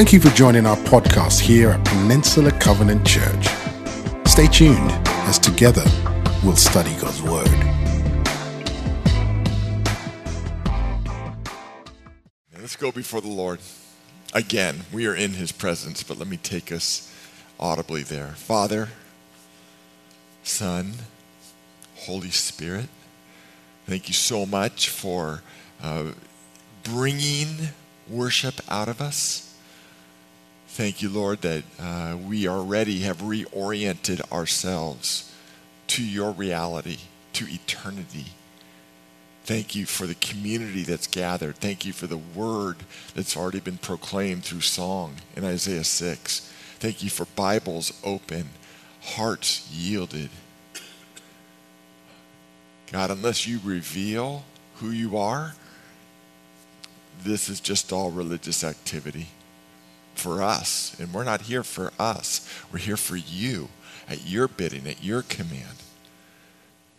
Thank you for joining our podcast here at Peninsula Covenant Church. Stay tuned as together we'll study God's Word. Let's go before the Lord. Again, we are in His presence, but let me take us audibly there. Father, Son, Holy Spirit, thank you so much for uh, bringing worship out of us. Thank you, Lord, that uh, we already have reoriented ourselves to your reality, to eternity. Thank you for the community that's gathered. Thank you for the word that's already been proclaimed through song in Isaiah 6. Thank you for Bibles open, hearts yielded. God, unless you reveal who you are, this is just all religious activity for us. And we're not here for us, we're here for you at your bidding, at your command.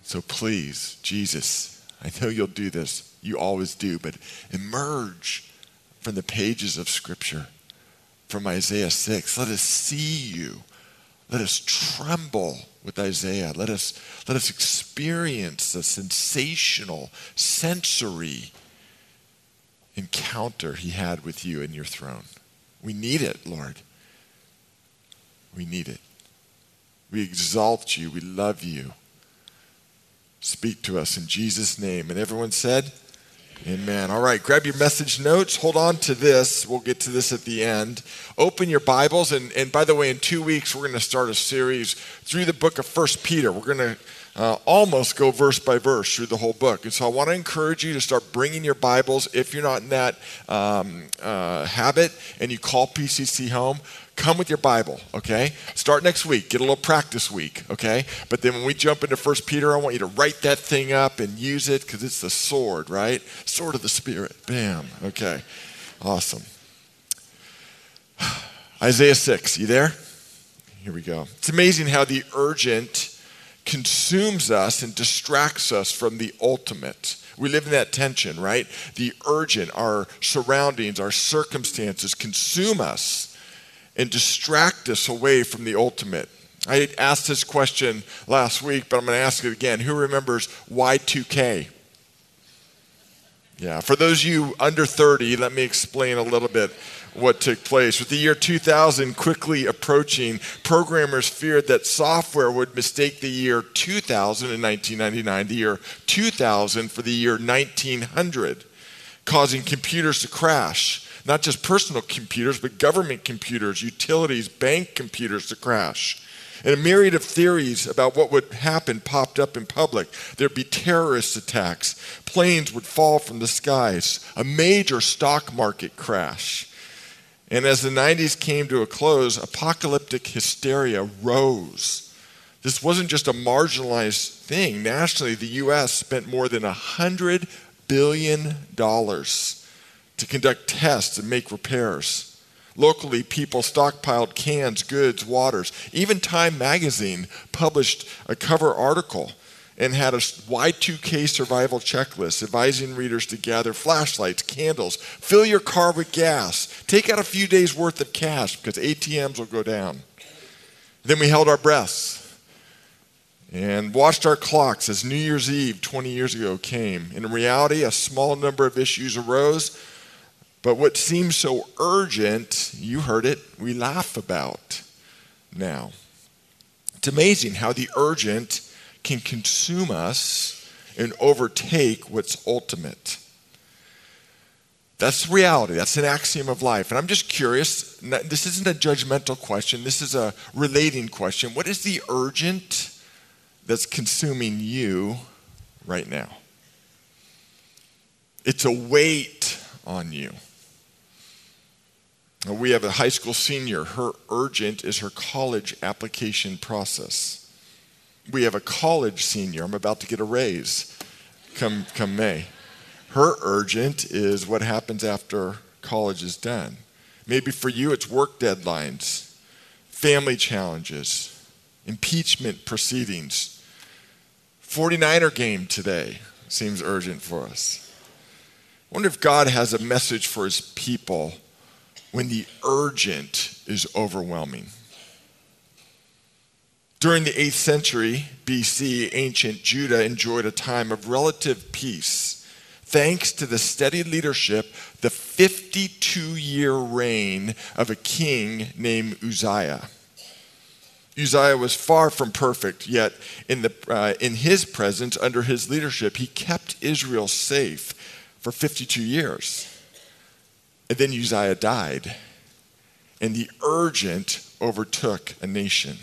So please, Jesus, I know you'll do this. You always do, but emerge from the pages of Scripture, from Isaiah 6. Let us see you. Let us tremble with Isaiah. Let us, let us experience the sensational, sensory encounter he had with you in your throne. We need it, Lord. We need it. We exalt you. We love you. Speak to us in Jesus' name. And everyone said, Amen. All right, grab your message notes. Hold on to this. We'll get to this at the end. Open your Bibles. And, and by the way, in two weeks, we're going to start a series through the book of First Peter. We're going to uh, almost go verse by verse through the whole book. And so I want to encourage you to start bringing your Bibles. If you're not in that um, uh, habit and you call PCC home, come with your Bible, okay? Start next week. Get a little practice week, okay? But then when we jump into First Peter, I want you to write that thing up and use it because it's the sword, right? Sword of the Spirit. Bam. Okay. Awesome. Isaiah 6, you there? Here we go. It's amazing how the urgent consumes us and distracts us from the ultimate. We live in that tension, right? The urgent, our surroundings, our circumstances consume us and distract us away from the ultimate. I asked this question last week, but I'm going to ask it again. Who remembers Y2K? Yeah, for those of you under 30, let me explain a little bit what took place. With the year 2000 quickly approaching, programmers feared that software would mistake the year 2000 in 1999, the year 2000 for the year 1900, causing computers to crash. Not just personal computers, but government computers, utilities, bank computers to crash. And a myriad of theories about what would happen popped up in public. There'd be terrorist attacks, planes would fall from the skies, a major stock market crash. And as the 90s came to a close, apocalyptic hysteria rose. This wasn't just a marginalized thing. Nationally, the U.S. spent more than $100 billion to conduct tests and make repairs. Locally, people stockpiled cans, goods, waters. Even Time magazine published a cover article and had a Y2K survival checklist advising readers to gather flashlights, candles, fill your car with gas, take out a few days' worth of cash because ATMs will go down. Then we held our breaths and watched our clocks as New Year's Eve 20 years ago came. In reality, a small number of issues arose, but what seems so urgent, you heard it, we laugh about now. It's amazing how the urgent can consume us and overtake what's ultimate. That's reality. That's an axiom of life. And I'm just curious this isn't a judgmental question, this is a relating question. What is the urgent that's consuming you right now? It's a weight on you. We have a high school senior. Her urgent is her college application process we have a college senior. I'm about to get a raise come, come May. Her urgent is what happens after college is done. Maybe for you, it's work deadlines, family challenges, impeachment proceedings. 49er game today seems urgent for us. I wonder if God has a message for his people when the urgent is overwhelming. During the 8th century BC, ancient Judah enjoyed a time of relative peace thanks to the steady leadership, the 52 year reign of a king named Uzziah. Uzziah was far from perfect, yet in, the, uh, in his presence, under his leadership, he kept Israel safe for 52 years. And then Uzziah died, and the urgent overtook a nation.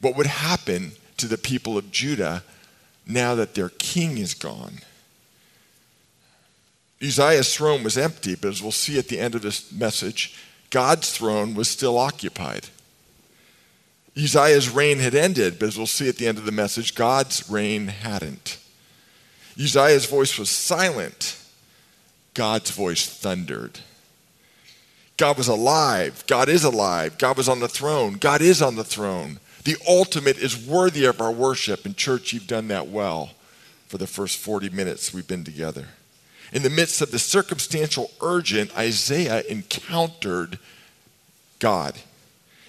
What would happen to the people of Judah now that their king is gone? Uzziah's throne was empty, but as we'll see at the end of this message, God's throne was still occupied. Uzziah's reign had ended, but as we'll see at the end of the message, God's reign hadn't. Uzziah's voice was silent, God's voice thundered. God was alive. God is alive. God was on the throne. God is on the throne. The ultimate is worthy of our worship. And, church, you've done that well for the first 40 minutes we've been together. In the midst of the circumstantial urgent, Isaiah encountered God.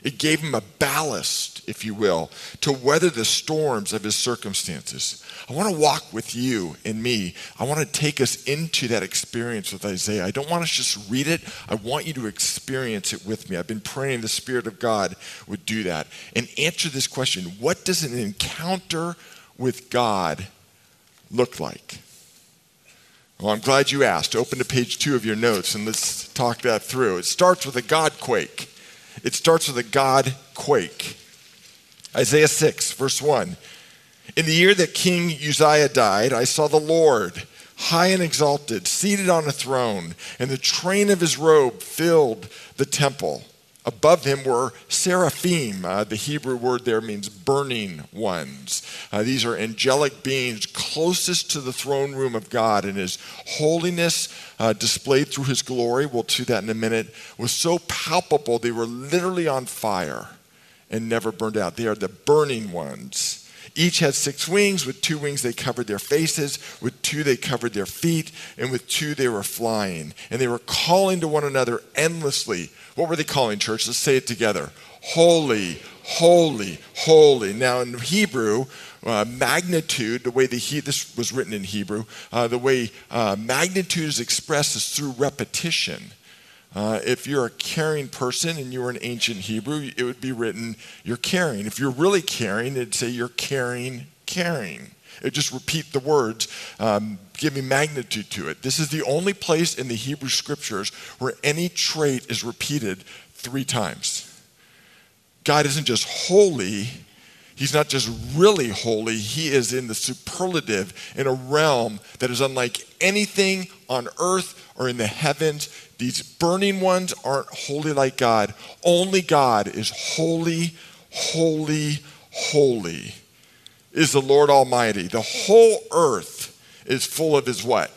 It gave him a ballast, if you will, to weather the storms of his circumstances. I want to walk with you and me. I want to take us into that experience with Isaiah. I don't want us just read it, I want you to experience it with me. I've been praying the Spirit of God would do that. And answer this question What does an encounter with God look like? Well, I'm glad you asked. Open to page two of your notes and let's talk that through. It starts with a God quake. It starts with a God quake. Isaiah 6, verse 1. In the year that King Uzziah died, I saw the Lord high and exalted, seated on a throne, and the train of his robe filled the temple. Above him were seraphim. Uh, the Hebrew word there means burning ones. Uh, these are angelic beings closest to the throne room of God, and his holiness uh, displayed through his glory, we'll see that in a minute, was so palpable they were literally on fire and never burned out. They are the burning ones. Each had six wings. With two wings, they covered their faces. With two, they covered their feet. And with two, they were flying. And they were calling to one another endlessly. What were they calling, church? Let's say it together Holy, holy, holy. Now, in Hebrew, uh, magnitude, the way the he, this was written in Hebrew, uh, the way uh, magnitude is expressed is through repetition. Uh, if you're a caring person and you were an ancient Hebrew, it would be written, you're caring. If you're really caring, it'd say, you're caring, caring. It just repeat the words, um, giving magnitude to it. This is the only place in the Hebrew scriptures where any trait is repeated three times. God isn't just holy, He's not just really holy, He is in the superlative in a realm that is unlike anything on earth or in the heavens. These burning ones aren't holy like God. Only God is holy, holy, holy. Is the Lord Almighty. The whole earth is full of his what?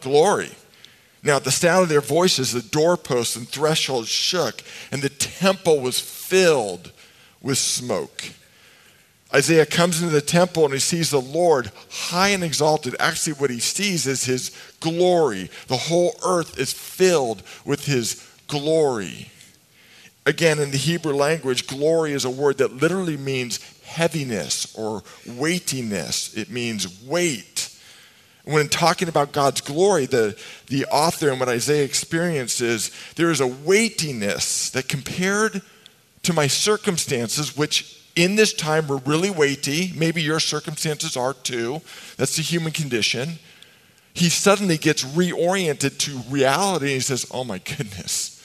Glory. Now, at the sound of their voices, the doorposts and thresholds shook, and the temple was filled with smoke. Isaiah comes into the temple and he sees the Lord high and exalted. Actually, what he sees is his glory. The whole earth is filled with his glory. Again, in the Hebrew language, glory is a word that literally means heaviness or weightiness, it means weight. When talking about God's glory, the, the author and what Isaiah experiences, there is a weightiness that compared to my circumstances, which in this time we're really weighty. Maybe your circumstances are too. That's the human condition. He suddenly gets reoriented to reality and he says, Oh my goodness,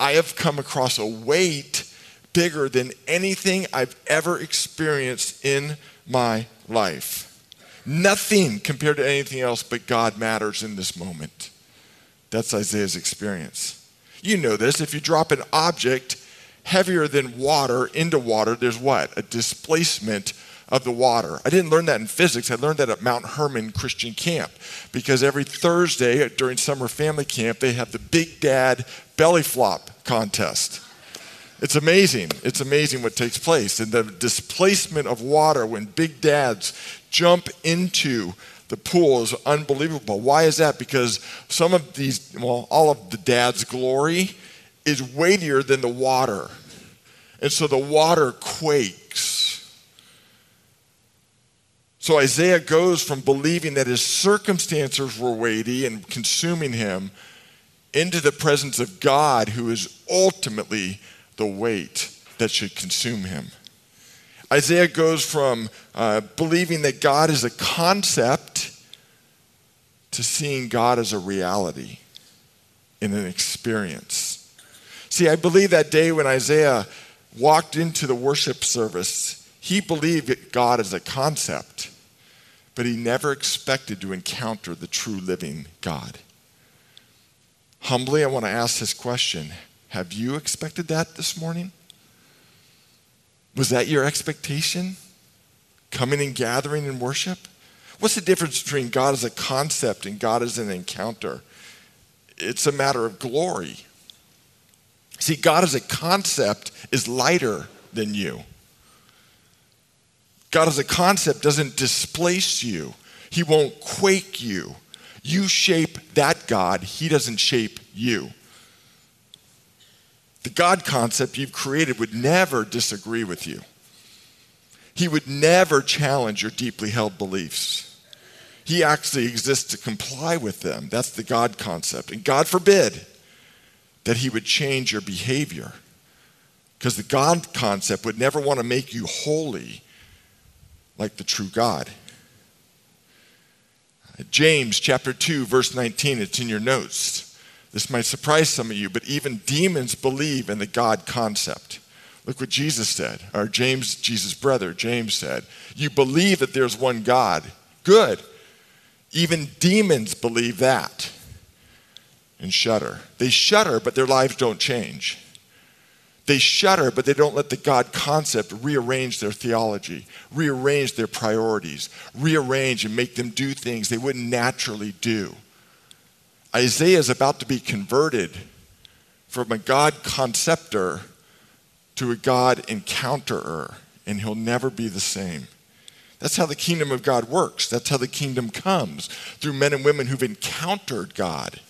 I have come across a weight bigger than anything I've ever experienced in my life. Nothing compared to anything else but God matters in this moment. That's Isaiah's experience. You know this. If you drop an object heavier than water into water, there's what? A displacement of the water. I didn't learn that in physics. I learned that at Mount Hermon Christian Camp because every Thursday during summer family camp, they have the Big Dad belly flop contest. It's amazing. It's amazing what takes place. And the displacement of water when big dads jump into the pool is unbelievable. Why is that? Because some of these, well, all of the dad's glory is weightier than the water. And so the water quakes. So Isaiah goes from believing that his circumstances were weighty and consuming him into the presence of God, who is ultimately the weight that should consume him. Isaiah goes from uh, believing that God is a concept to seeing God as a reality in an experience. See, I believe that day when Isaiah walked into the worship service, he believed God as a concept, but he never expected to encounter the true living God. Humbly, I want to ask this question Have you expected that this morning? Was that your expectation? Coming and gathering in worship? What's the difference between God as a concept and God as an encounter? It's a matter of glory. See, God as a concept is lighter than you. God as a concept doesn't displace you, He won't quake you. You shape that God, He doesn't shape you. The God concept you've created would never disagree with you. He would never challenge your deeply held beliefs. He actually exists to comply with them. That's the God concept. And God forbid that He would change your behavior. Because the God concept would never want to make you holy like the true God. James chapter 2, verse 19, it's in your notes. This might surprise some of you, but even demons believe in the God concept. Look what Jesus said, or James, Jesus' brother, James said. You believe that there's one God. Good. Even demons believe that and shudder. They shudder, but their lives don't change. They shudder, but they don't let the God concept rearrange their theology, rearrange their priorities, rearrange and make them do things they wouldn't naturally do. Isaiah is about to be converted from a God conceptor to a God encounterer, and he'll never be the same. That's how the kingdom of God works. That's how the kingdom comes through men and women who've encountered God,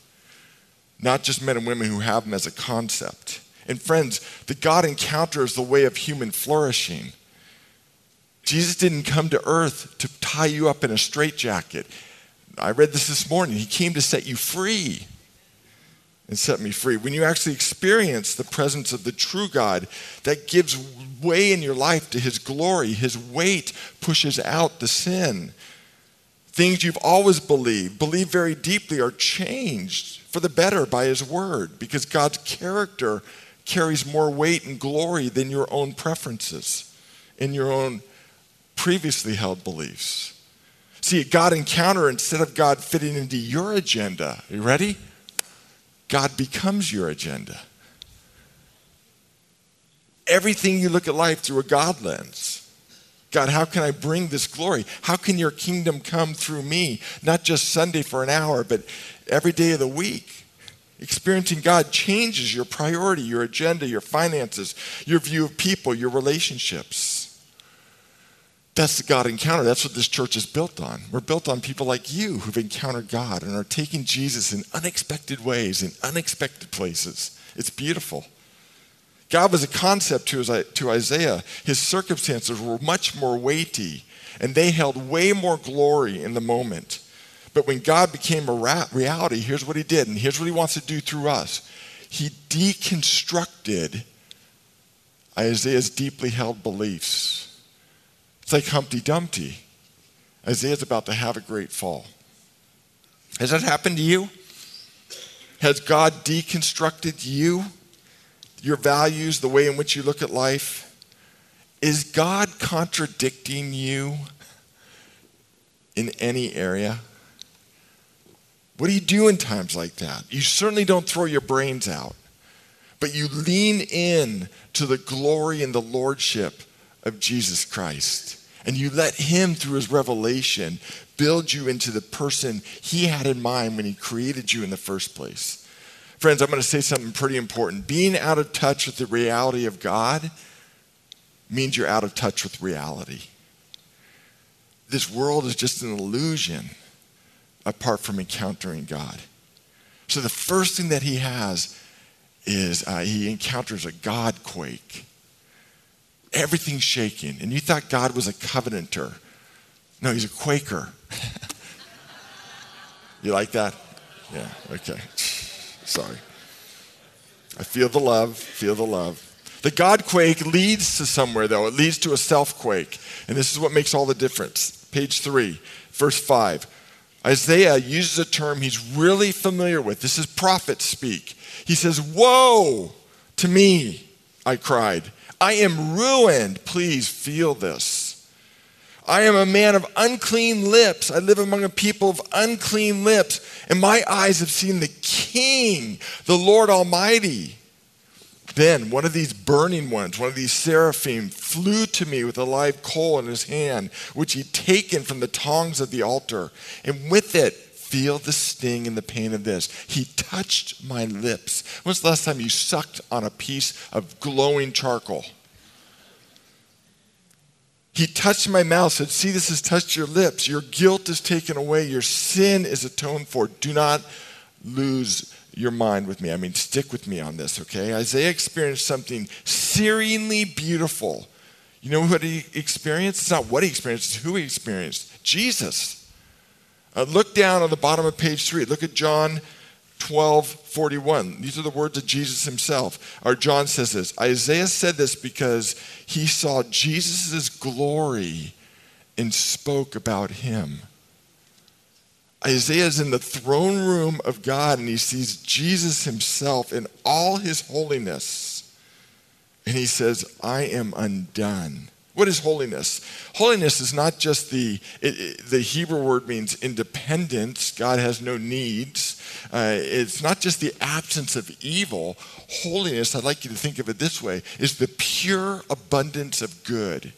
not just men and women who have them as a concept. And friends, the God encounter is the way of human flourishing. Jesus didn't come to earth to tie you up in a straitjacket. I read this this morning. He came to set you free and set me free. When you actually experience the presence of the true God, that gives way in your life to His glory. His weight pushes out the sin. Things you've always believed, believed very deeply, are changed for the better by His word because God's character carries more weight and glory than your own preferences and your own previously held beliefs. See, a God encounter, instead of God fitting into your agenda, you ready? God becomes your agenda. Everything you look at life through a God lens. God, how can I bring this glory? How can your kingdom come through me? Not just Sunday for an hour, but every day of the week. Experiencing God changes your priority, your agenda, your finances, your view of people, your relationships. That's the God encounter. That's what this church is built on. We're built on people like you who've encountered God and are taking Jesus in unexpected ways, in unexpected places. It's beautiful. God was a concept to, to Isaiah. His circumstances were much more weighty, and they held way more glory in the moment. But when God became a reality, here's what he did, and here's what he wants to do through us. He deconstructed Isaiah's deeply held beliefs. It's like Humpty Dumpty. Isaiah's about to have a great fall. Has that happened to you? Has God deconstructed you, your values, the way in which you look at life? Is God contradicting you in any area? What do you do in times like that? You certainly don't throw your brains out, but you lean in to the glory and the lordship of Jesus Christ. And you let Him, through His revelation, build you into the person He had in mind when He created you in the first place. Friends, I'm going to say something pretty important. Being out of touch with the reality of God means you're out of touch with reality. This world is just an illusion apart from encountering God. So the first thing that he has is uh, he encounters a God quake. Everything's shaking. And you thought God was a covenanter. No, he's a Quaker. you like that? Yeah, okay. Sorry. I feel the love, feel the love. The God quake leads to somewhere, though. It leads to a self quake. And this is what makes all the difference. Page three, verse five. Isaiah uses a term he's really familiar with. This is prophet speak. He says, Woe to me, I cried. I am ruined. Please feel this. I am a man of unclean lips. I live among a people of unclean lips, and my eyes have seen the King, the Lord Almighty. Then one of these burning ones, one of these seraphim, flew to me with a live coal in his hand, which he'd taken from the tongs of the altar. And with it, feel the sting and the pain of this. He touched my lips. When's the last time you sucked on a piece of glowing charcoal? He touched my mouth, said, See, this has touched your lips. Your guilt is taken away. Your sin is atoned for. Do not lose your mind with me. I mean, stick with me on this, okay? Isaiah experienced something searingly beautiful. You know what he experienced? It's not what he experienced, it's who he experienced. Jesus. Uh, look down on the bottom of page three. Look at John 12, 41. These are the words of Jesus himself. Or John says this Isaiah said this because he saw Jesus' glory and spoke about him. Isaiah is in the throne room of God and he sees Jesus himself in all his holiness. And he says, I am undone. What is holiness? Holiness is not just the, it, it, the Hebrew word means independence. God has no needs. Uh, it's not just the absence of evil. Holiness, I'd like you to think of it this way, is the pure abundance of good.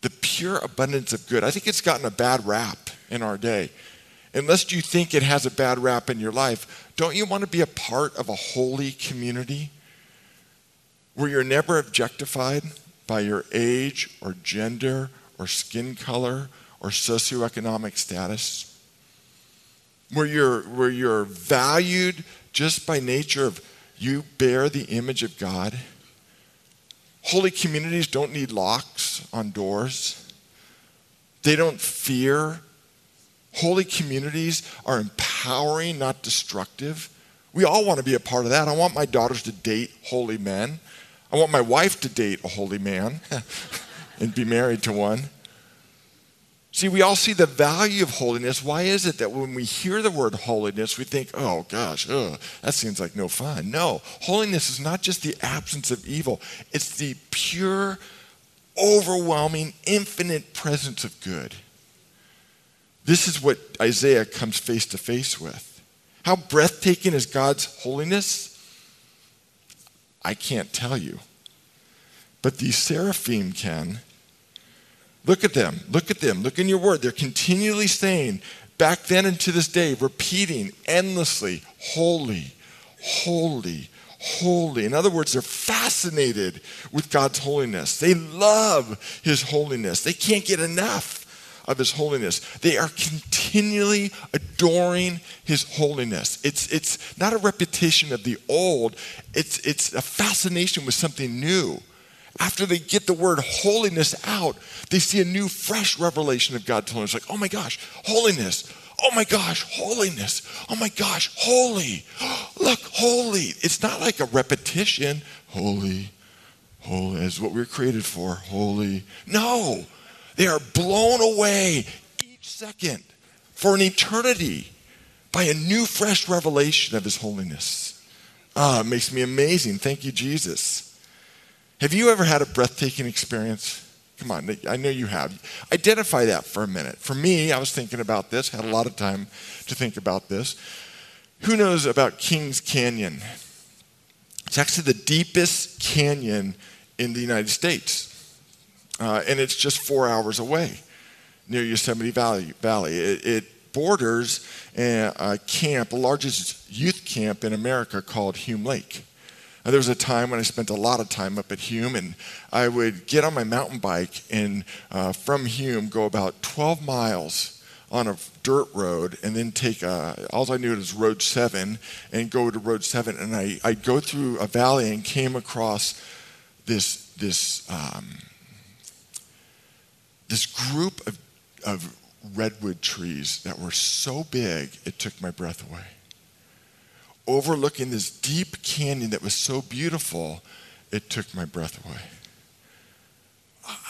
The pure abundance of good. I think it's gotten a bad rap in our day. Unless you think it has a bad rap in your life, don't you want to be a part of a holy community where you're never objectified? By your age or gender or skin color or socioeconomic status, where you're, where you're valued just by nature of you bear the image of God. Holy communities don't need locks on doors. They don't fear. Holy communities are empowering, not destructive. We all want to be a part of that. I want my daughters to date holy men. I want my wife to date a holy man and be married to one. See, we all see the value of holiness. Why is it that when we hear the word holiness, we think, oh gosh, ugh, that seems like no fun? No, holiness is not just the absence of evil, it's the pure, overwhelming, infinite presence of good. This is what Isaiah comes face to face with. How breathtaking is God's holiness? I can't tell you. But these seraphim can. Look at them. Look at them. Look in your word. They're continually saying, back then and to this day, repeating endlessly, holy, holy, holy. In other words, they're fascinated with God's holiness. They love His holiness. They can't get enough of His holiness. They are continually adoring His holiness. It's, it's not a repetition of the old, it's, it's a fascination with something new. After they get the word holiness out, they see a new, fresh revelation of God's holiness. Like, oh my gosh, holiness. Oh my gosh, holiness. Oh my gosh, holy. Look, holy. It's not like a repetition. Holy, holy is what we we're created for. Holy. No, they are blown away each second for an eternity by a new, fresh revelation of His holiness. Ah, it makes me amazing. Thank you, Jesus. Have you ever had a breathtaking experience? Come on, I know you have. Identify that for a minute. For me, I was thinking about this, had a lot of time to think about this. Who knows about Kings Canyon? It's actually the deepest canyon in the United States. Uh, and it's just four hours away near Yosemite Valley. Valley. It, it borders a, camp, the largest youth camp in America called Hume Lake. Now, there was a time when I spent a lot of time up at Hume, and I would get on my mountain bike and uh, from Hume go about 12 miles on a dirt road and then take a, all I knew was road seven and go to road seven. And I, I'd go through a valley and came across this, this, um, this group of, of redwood trees that were so big it took my breath away. Overlooking this deep canyon that was so beautiful, it took my breath away.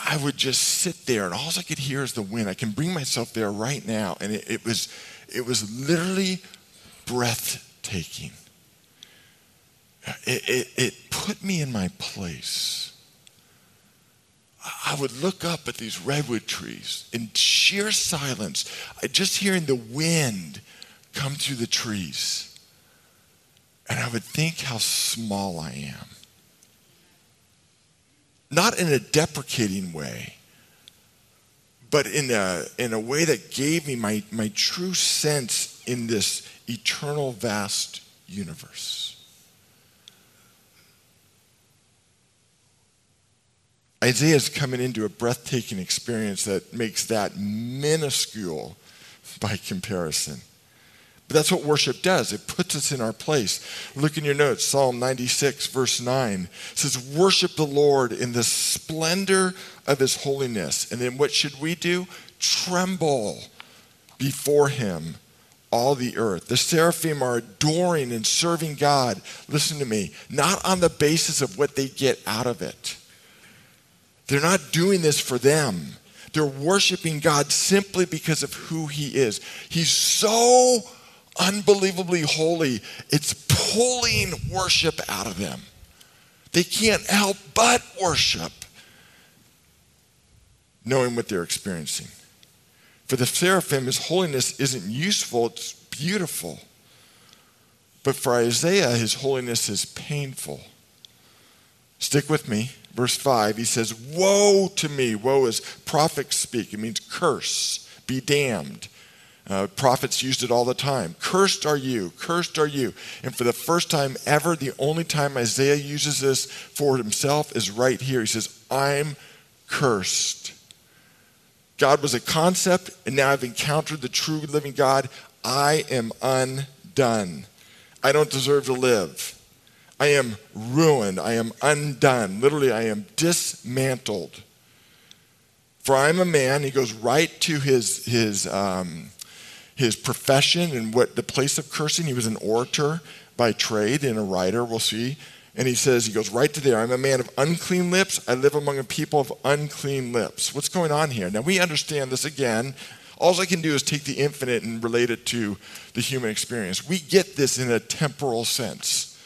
I would just sit there, and all I could hear is the wind. I can bring myself there right now, and it, it was, it was literally breathtaking. It, it, it put me in my place. I would look up at these redwood trees in sheer silence, just hearing the wind come through the trees. And I would think how small I am not in a deprecating way, but in a, in a way that gave me my, my true sense in this eternal, vast universe. Isaiah is coming into a breathtaking experience that makes that minuscule by comparison. But that's what worship does. It puts us in our place. Look in your notes, Psalm 96, verse 9 says, Worship the Lord in the splendor of his holiness. And then what should we do? Tremble before him, all the earth. The seraphim are adoring and serving God. Listen to me, not on the basis of what they get out of it. They're not doing this for them. They're worshiping God simply because of who he is. He's so unbelievably holy, it's pulling worship out of them. They can't help but worship, knowing what they're experiencing. For the seraphim, his holiness isn't useful, it's beautiful. But for Isaiah, his holiness is painful. Stick with me. Verse 5, he says, Woe to me. Woe is prophet speak. It means curse, be damned. Uh, prophets used it all the time. Cursed are you, cursed are you. And for the first time ever, the only time Isaiah uses this for himself is right here. He says, I'm cursed. God was a concept, and now I've encountered the true living God. I am undone. I don't deserve to live. I am ruined. I am undone. Literally, I am dismantled. For I am a man, he goes right to his, his um, his profession and what the place of cursing. He was an orator by trade and a writer, we'll see. And he says, he goes right to there. I'm a man of unclean lips. I live among a people of unclean lips. What's going on here? Now, we understand this again. All I can do is take the infinite and relate it to the human experience. We get this in a temporal sense.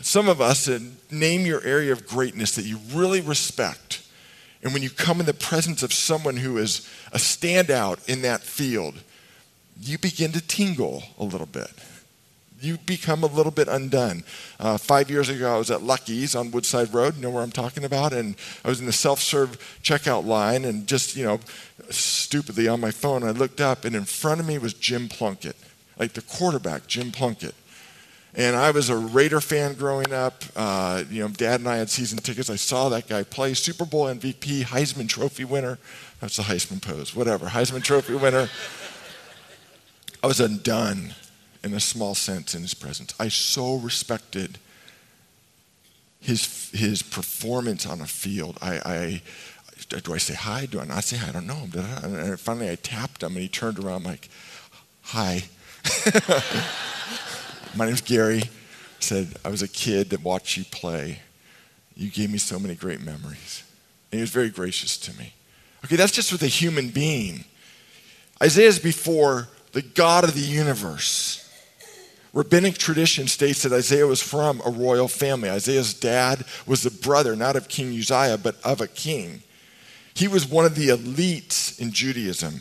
Some of us, uh, name your area of greatness that you really respect. And when you come in the presence of someone who is a standout in that field, you begin to tingle a little bit. You become a little bit undone. Uh, five years ago, I was at Lucky's on Woodside Road. You know where I'm talking about? And I was in the self serve checkout line and just, you know, stupidly on my phone, I looked up and in front of me was Jim Plunkett, like the quarterback, Jim Plunkett. And I was a Raider fan growing up. Uh, you know, Dad and I had season tickets. I saw that guy play. Super Bowl MVP, Heisman Trophy winner. That's the Heisman pose, whatever. Heisman Trophy winner. I was undone in a small sense in his presence. I so respected his, his performance on a field. I, I, do I say hi? Do I not say hi? I don't know him. And finally I tapped him and he turned around like, hi. My name's Gary. said, I was a kid that watched you play. You gave me so many great memories. And he was very gracious to me. Okay, that's just with a human being. Isaiah is before the God of the universe. Rabbinic tradition states that Isaiah was from a royal family. Isaiah's dad was the brother, not of King Uzziah, but of a king. He was one of the elites in Judaism.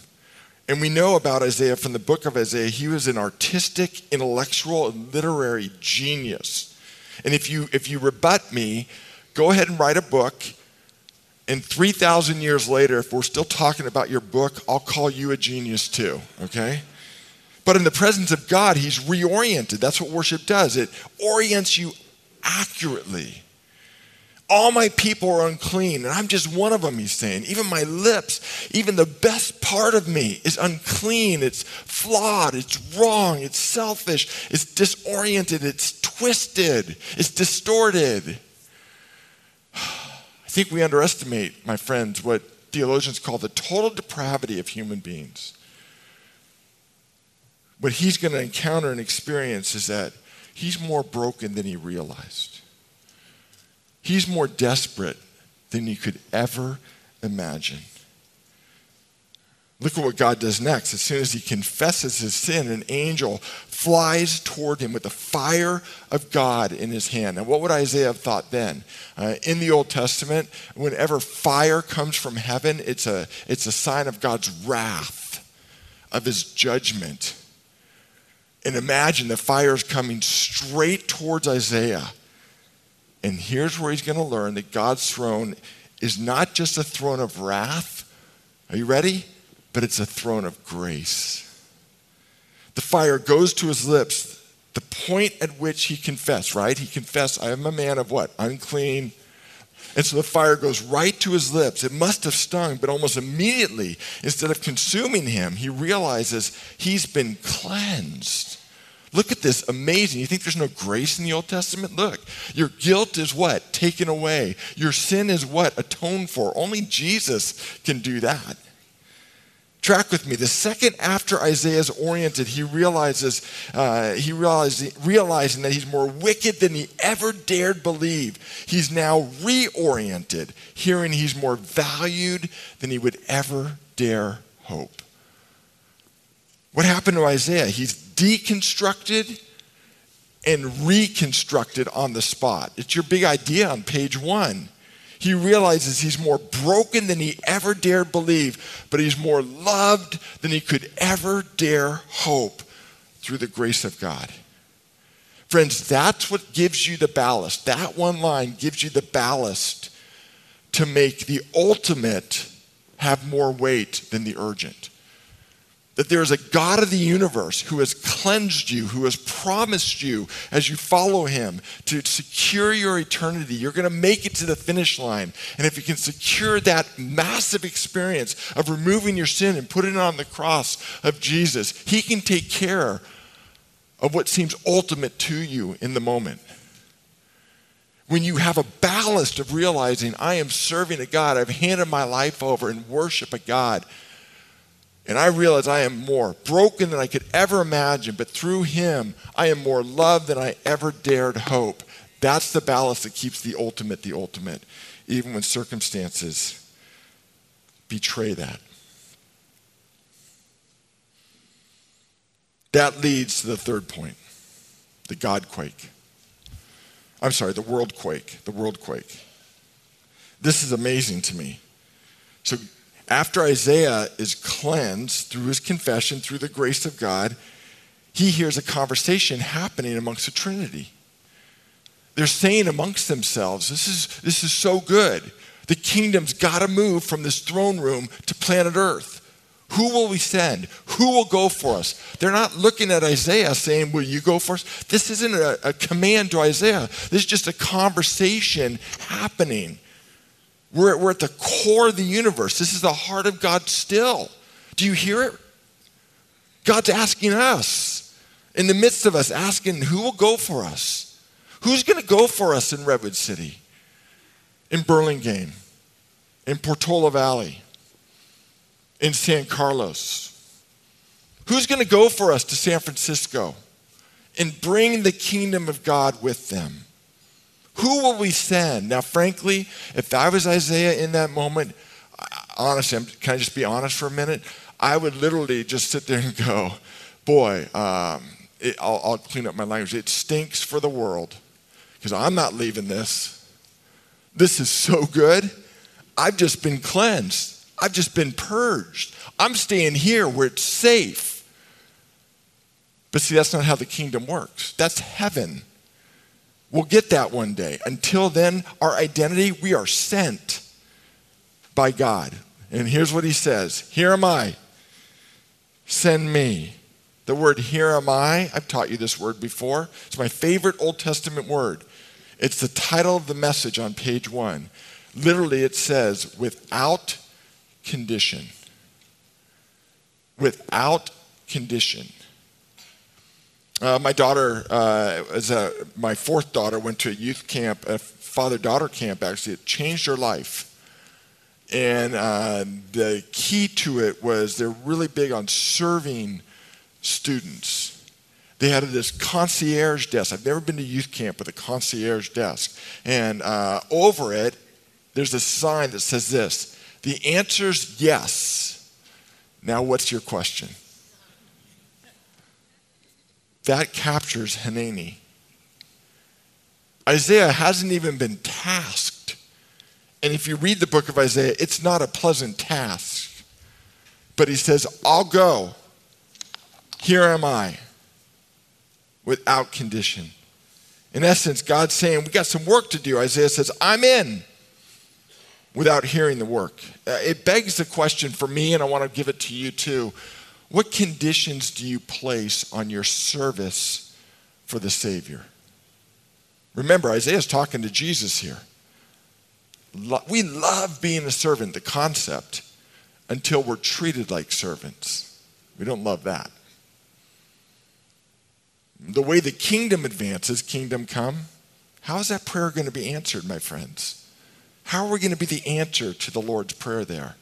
And we know about Isaiah from the book of Isaiah. He was an artistic, intellectual, and literary genius. And if you, if you rebut me, go ahead and write a book. And 3,000 years later, if we're still talking about your book, I'll call you a genius too, okay? But in the presence of God, he's reoriented. That's what worship does. It orients you accurately All my people are unclean, and I'm just one of them, he's saying. Even my lips, even the best part of me is unclean. It's flawed, it's wrong, it's selfish, it's disoriented, it's twisted, it's distorted. I think we underestimate, my friends, what theologians call the total depravity of human beings. What he's going to encounter and experience is that he's more broken than he realized. He's more desperate than you could ever imagine. Look at what God does next. As soon as he confesses his sin, an angel flies toward him with the fire of God in his hand. And what would Isaiah have thought then? Uh, in the Old Testament, whenever fire comes from heaven, it's a, it's a sign of God's wrath, of his judgment. And imagine the fire is coming straight towards Isaiah. And here's where he's going to learn that God's throne is not just a throne of wrath. Are you ready? But it's a throne of grace. The fire goes to his lips, the point at which he confessed, right? He confessed, I am a man of what? Unclean. And so the fire goes right to his lips. It must have stung, but almost immediately, instead of consuming him, he realizes he's been cleansed. Look at this amazing. You think there's no grace in the Old Testament? Look, your guilt is what? Taken away. Your sin is what? Atoned for. Only Jesus can do that. Track with me. The second after Isaiah is oriented, he realizes uh, he realizes realizing that he's more wicked than he ever dared believe. He's now reoriented, hearing he's more valued than he would ever dare hope. What happened to Isaiah? He's deconstructed and reconstructed on the spot. It's your big idea on page one. He realizes he's more broken than he ever dared believe, but he's more loved than he could ever dare hope through the grace of God. Friends, that's what gives you the ballast. That one line gives you the ballast to make the ultimate have more weight than the urgent that there is a God of the universe who has cleansed you, who has promised you as you follow him to secure your eternity. You're going to make it to the finish line. And if you can secure that massive experience of removing your sin and putting it on the cross of Jesus, he can take care of what seems ultimate to you in the moment. When you have a ballast of realizing, I am serving a God, I've handed my life over and worship a God and I realize I am more broken than I could ever imagine, but through him, I am more loved than I ever dared hope. That's the ballast that keeps the ultimate the ultimate, even when circumstances betray that. That leads to the third point the God quake. I'm sorry, the world quake. The world quake. This is amazing to me. So, after Isaiah is cleansed through his confession, through the grace of God, he hears a conversation happening amongst the Trinity. They're saying amongst themselves, This is, this is so good. The kingdom's got to move from this throne room to planet Earth. Who will we send? Who will go for us? They're not looking at Isaiah saying, Will you go for us? This isn't a, a command to Isaiah. This is just a conversation happening. We're, we're at the core of the universe. This is the heart of God still. Do you hear it? God's asking us, in the midst of us, asking who will go for us? Who's going to go for us in Redwood City, in Burlingame, in Portola Valley, in San Carlos? Who's going to go for us to San Francisco and bring the kingdom of God with them? Who will we send? Now, frankly, if I was Isaiah in that moment, honestly, can I just be honest for a minute? I would literally just sit there and go, boy, um, it, I'll, I'll clean up my language. It stinks for the world because I'm not leaving this. This is so good. I've just been cleansed. I've just been purged. I'm staying here where it's safe. But see, that's not how the kingdom works. That's heaven. We'll get that one day. Until then, our identity, we are sent by God. And here's what he says Here am I. Send me. The word here am I, I've taught you this word before. It's my favorite Old Testament word. It's the title of the message on page one. Literally, it says, without condition. Without condition. Uh, my daughter, uh, as a, my fourth daughter, went to a youth camp, a father daughter camp actually. It changed her life. And uh, the key to it was they're really big on serving students. They had this concierge desk. I've never been to youth camp with a concierge desk. And uh, over it, there's a sign that says this The answer's yes. Now, what's your question? That captures Hineni. Isaiah hasn't even been tasked. And if you read the book of Isaiah, it's not a pleasant task. But he says, I'll go. Here am I, without condition. In essence, God's saying, We got some work to do. Isaiah says, I'm in, without hearing the work. Uh, it begs the question for me, and I want to give it to you too. What conditions do you place on your service for the Savior? Remember, Isaiah's talking to Jesus here. We love being a servant, the concept, until we're treated like servants. We don't love that. The way the kingdom advances, kingdom come, how is that prayer going to be answered, my friends? How are we going to be the answer to the Lord's Prayer there?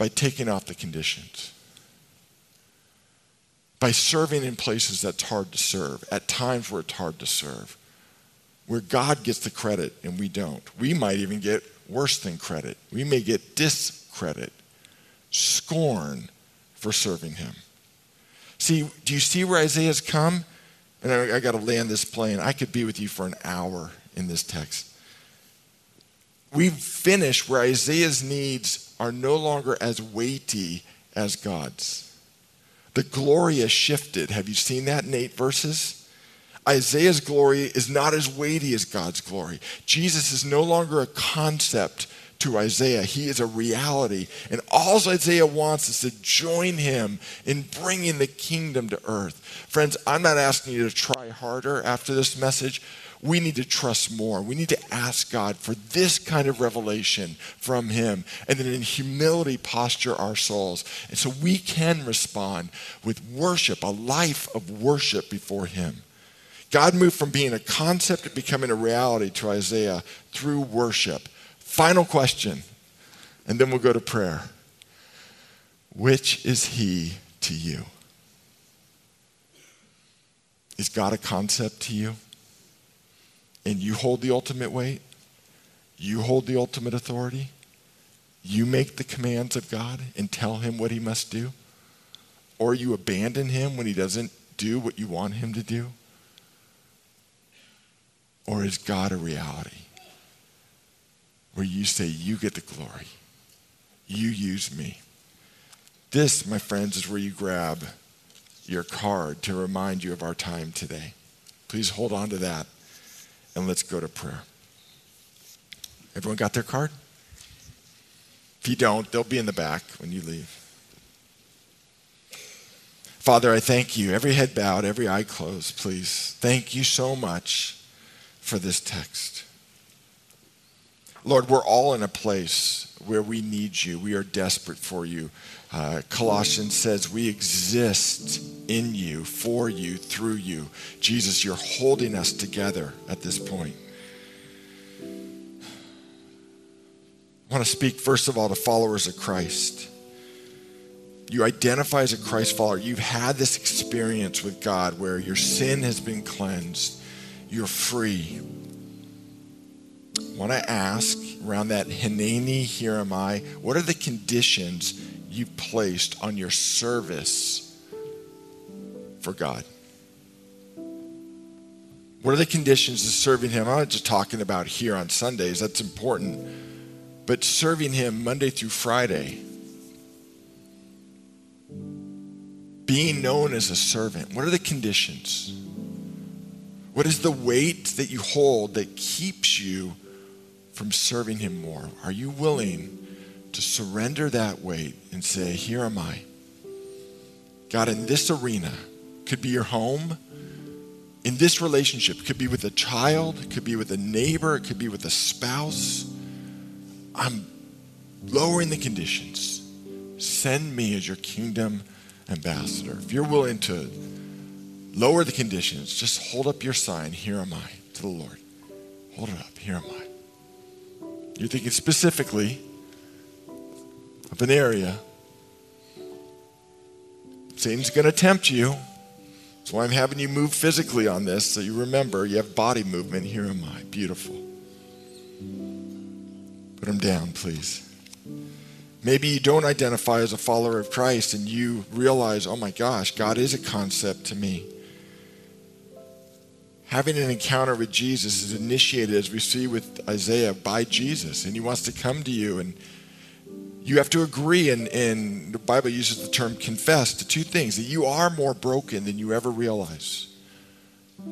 By taking off the conditions. By serving in places that's hard to serve, at times where it's hard to serve where God gets the credit and we don't. We might even get worse than credit. We may get discredit, scorn for serving Him. See, do you see where Isaiah's come? And I, I got to land this plane. I could be with you for an hour in this text. We've finished where Isaiah's needs are no longer as weighty as God's. The glory has shifted. Have you seen that in eight verses? Isaiah's glory is not as weighty as God's glory. Jesus is no longer a concept to Isaiah, he is a reality. And all Isaiah wants is to join him in bringing the kingdom to earth. Friends, I'm not asking you to try harder after this message. We need to trust more. We need to ask God for this kind of revelation from Him and then in humility posture our souls. And so we can respond with worship, a life of worship before Him. God moved from being a concept to becoming a reality to Isaiah through worship. Final question, and then we'll go to prayer. Which is he to you? Is God a concept to you? And you hold the ultimate weight? You hold the ultimate authority? You make the commands of God and tell him what he must do? Or you abandon him when he doesn't do what you want him to do? Or is God a reality where you say, You get the glory, you use me? This, my friends, is where you grab your card to remind you of our time today. Please hold on to that and let's go to prayer. Everyone got their card? If you don't, they'll be in the back when you leave. Father, I thank you. Every head bowed, every eye closed, please. Thank you so much for this text. Lord, we're all in a place where we need you. We are desperate for you. Uh, Colossians says we exist in you, for you, through you. Jesus, you're holding us together at this point. I want to speak, first of all, to followers of Christ. You identify as a Christ follower. You've had this experience with God where your sin has been cleansed you're free. Want to ask around that Hineni, here am I, what are the conditions you've placed on your service for God? What are the conditions of serving Him? I'm not just talking about here on Sundays, that's important, but serving Him Monday through Friday. Being known as a servant. What are the conditions? What is the weight that you hold that keeps you from serving Him more? Are you willing to surrender that weight and say, Here am I? God, in this arena, could be your home, in this relationship, could be with a child, could be with a neighbor, it could be with a spouse. I'm lowering the conditions. Send me as your kingdom ambassador. If you're willing to lower the conditions, just hold up your sign, Here am I, to the Lord. Hold it up, Here am I. You're thinking specifically of an area. Satan's going to tempt you. That's why I'm having you move physically on this so you remember you have body movement. Here am I. Beautiful. Put them down, please. Maybe you don't identify as a follower of Christ and you realize, oh my gosh, God is a concept to me. Having an encounter with Jesus is initiated, as we see with Isaiah, by Jesus. And he wants to come to you and you have to agree, and, and the Bible uses the term confess to two things that you are more broken than you ever realize.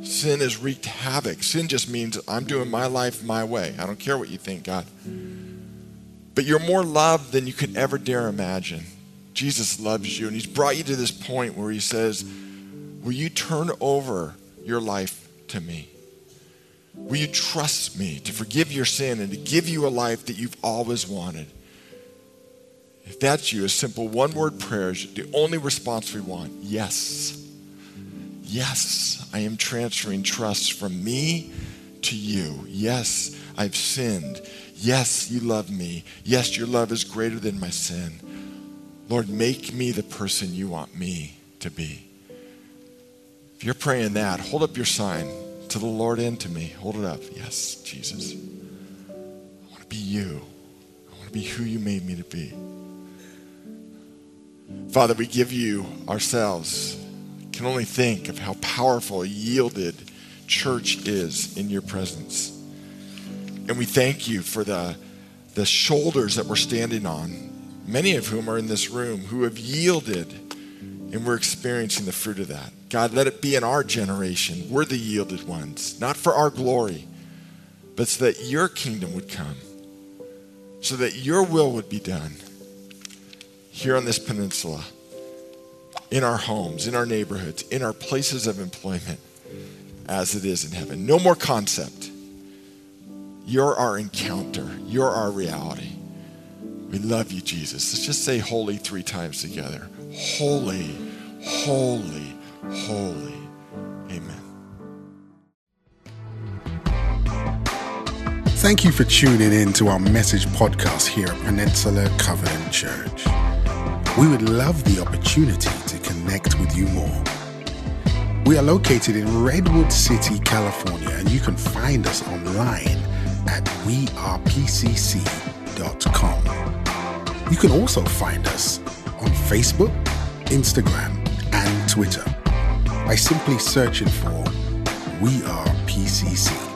Sin has wreaked havoc. Sin just means I'm doing my life my way. I don't care what you think, God. But you're more loved than you could ever dare imagine. Jesus loves you, and He's brought you to this point where He says, Will you turn over your life to me? Will you trust me to forgive your sin and to give you a life that you've always wanted? If that's you, a simple one word prayer is the only response we want. Yes. Yes, I am transferring trust from me to you. Yes, I've sinned. Yes, you love me. Yes, your love is greater than my sin. Lord, make me the person you want me to be. If you're praying that, hold up your sign to the Lord and to me. Hold it up. Yes, Jesus. I want to be you. I want to be who you made me to be. Father, we give you ourselves. can only think of how powerful, yielded church is in your presence. And we thank you for the, the shoulders that we're standing on, many of whom are in this room, who have yielded, and we're experiencing the fruit of that. God, let it be in our generation. We're the yielded ones, not for our glory, but so that your kingdom would come, so that your will would be done here on this peninsula, in our homes, in our neighborhoods, in our places of employment, as it is in heaven. No more concept. You're our encounter, you're our reality. We love you, Jesus. Let's just say holy three times together. Holy, holy, holy. Amen. Thank you for tuning in to our message podcast here at Peninsula Covenant Church. We would love the opportunity to connect with you more. We are located in Redwood City, California, and you can find us online at wearepcc.com. You can also find us Facebook, Instagram, and Twitter by simply searching for We Are PCC.